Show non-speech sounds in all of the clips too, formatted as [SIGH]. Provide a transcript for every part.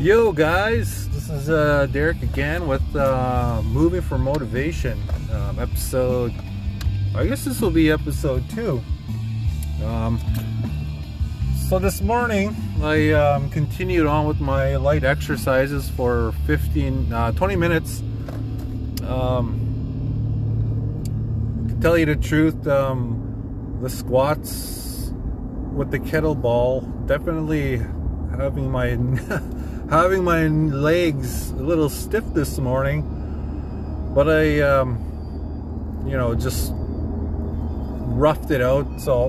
Yo guys, this is uh, Derek again with uh, Moving for Motivation um, episode. I guess this will be episode two. Um, so this morning I um, continued on with my light exercises for 15, uh, 20 minutes. Um, to tell you the truth, um, the squats with the kettlebell definitely having my [LAUGHS] having my legs a little stiff this morning but I um, you know just roughed it out. So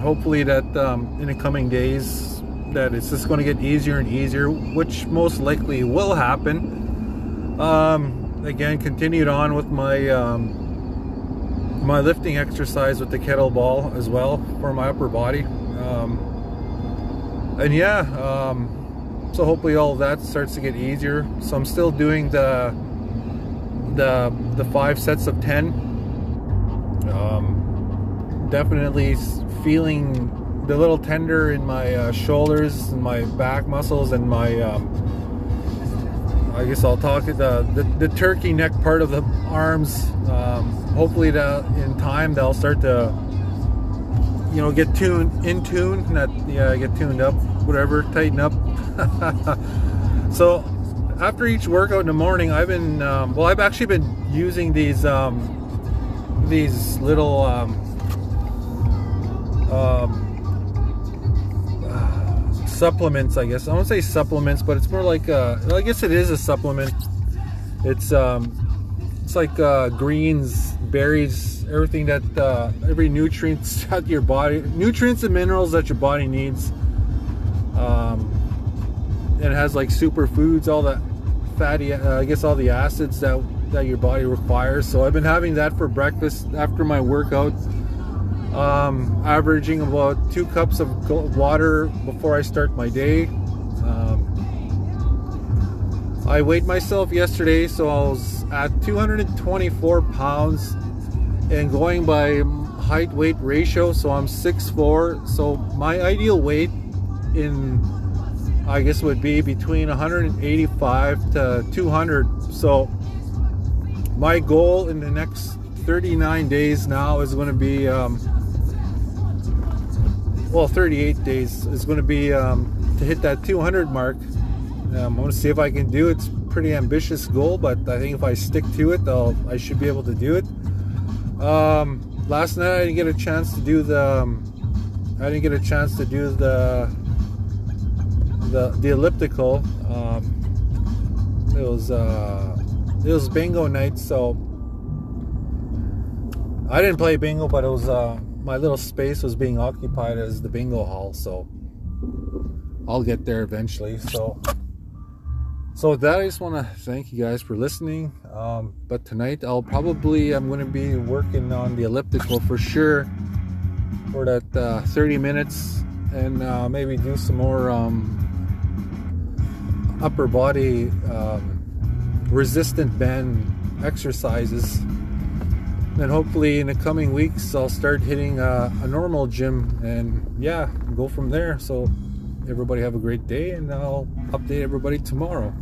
hopefully that um, in the coming days that it's just going to get easier and easier which most likely will happen. Um, again continued on with my um, my lifting exercise with the kettlebell as well for my upper body. Um, and yeah um, so hopefully all that starts to get easier. So I'm still doing the the the five sets of 10 um, definitely feeling the little tender in my uh, shoulders and my back muscles and my um, I guess I'll talk the, the, the turkey neck part of the arms. Um, hopefully that in time they'll start to you know get tuned in tune not yeah get tuned up whatever tighten up. [LAUGHS] So after each workout in the morning I've been um, well I've actually been using these um, these little um, um uh, supplements I guess. I don't say supplements but it's more like a, I guess it is a supplement. It's um, it's like uh, greens berries everything that uh, every nutrients [LAUGHS] that your body nutrients and minerals that your body needs. Um, it has like superfoods all the fatty uh, I guess all the acids that that your body requires. So I've been having that for breakfast after my workout. Um, averaging about two cups of water before I start my day. Um, I weighed myself yesterday so I was at 224 pounds and going by height weight ratio so I'm 6'4 so my ideal weight in I guess would be between 185 to 200 so my goal in the next 39 days now is going to be um, well 38 days is going to be um, to hit that 200 mark. Um, I'm going to see if I can do it pretty ambitious goal but I think if I stick to it I'll, I should be able to do it um, last night I didn't get a chance to do the um, I didn't get a chance to do the the the elliptical. Um, it was uh, it was bingo night, so I didn't play bingo, but it was uh, my little space was being occupied as the bingo hall. So I'll get there eventually. So so with that, I just want to thank you guys for listening. Um, but tonight, I'll probably I'm going to be working on the elliptical for sure for that uh, 30 minutes and uh, maybe do some more um, upper body um, resistant band exercises. And hopefully in the coming weeks, I'll start hitting a, a normal gym and yeah, go from there. So everybody have a great day and I'll update everybody tomorrow.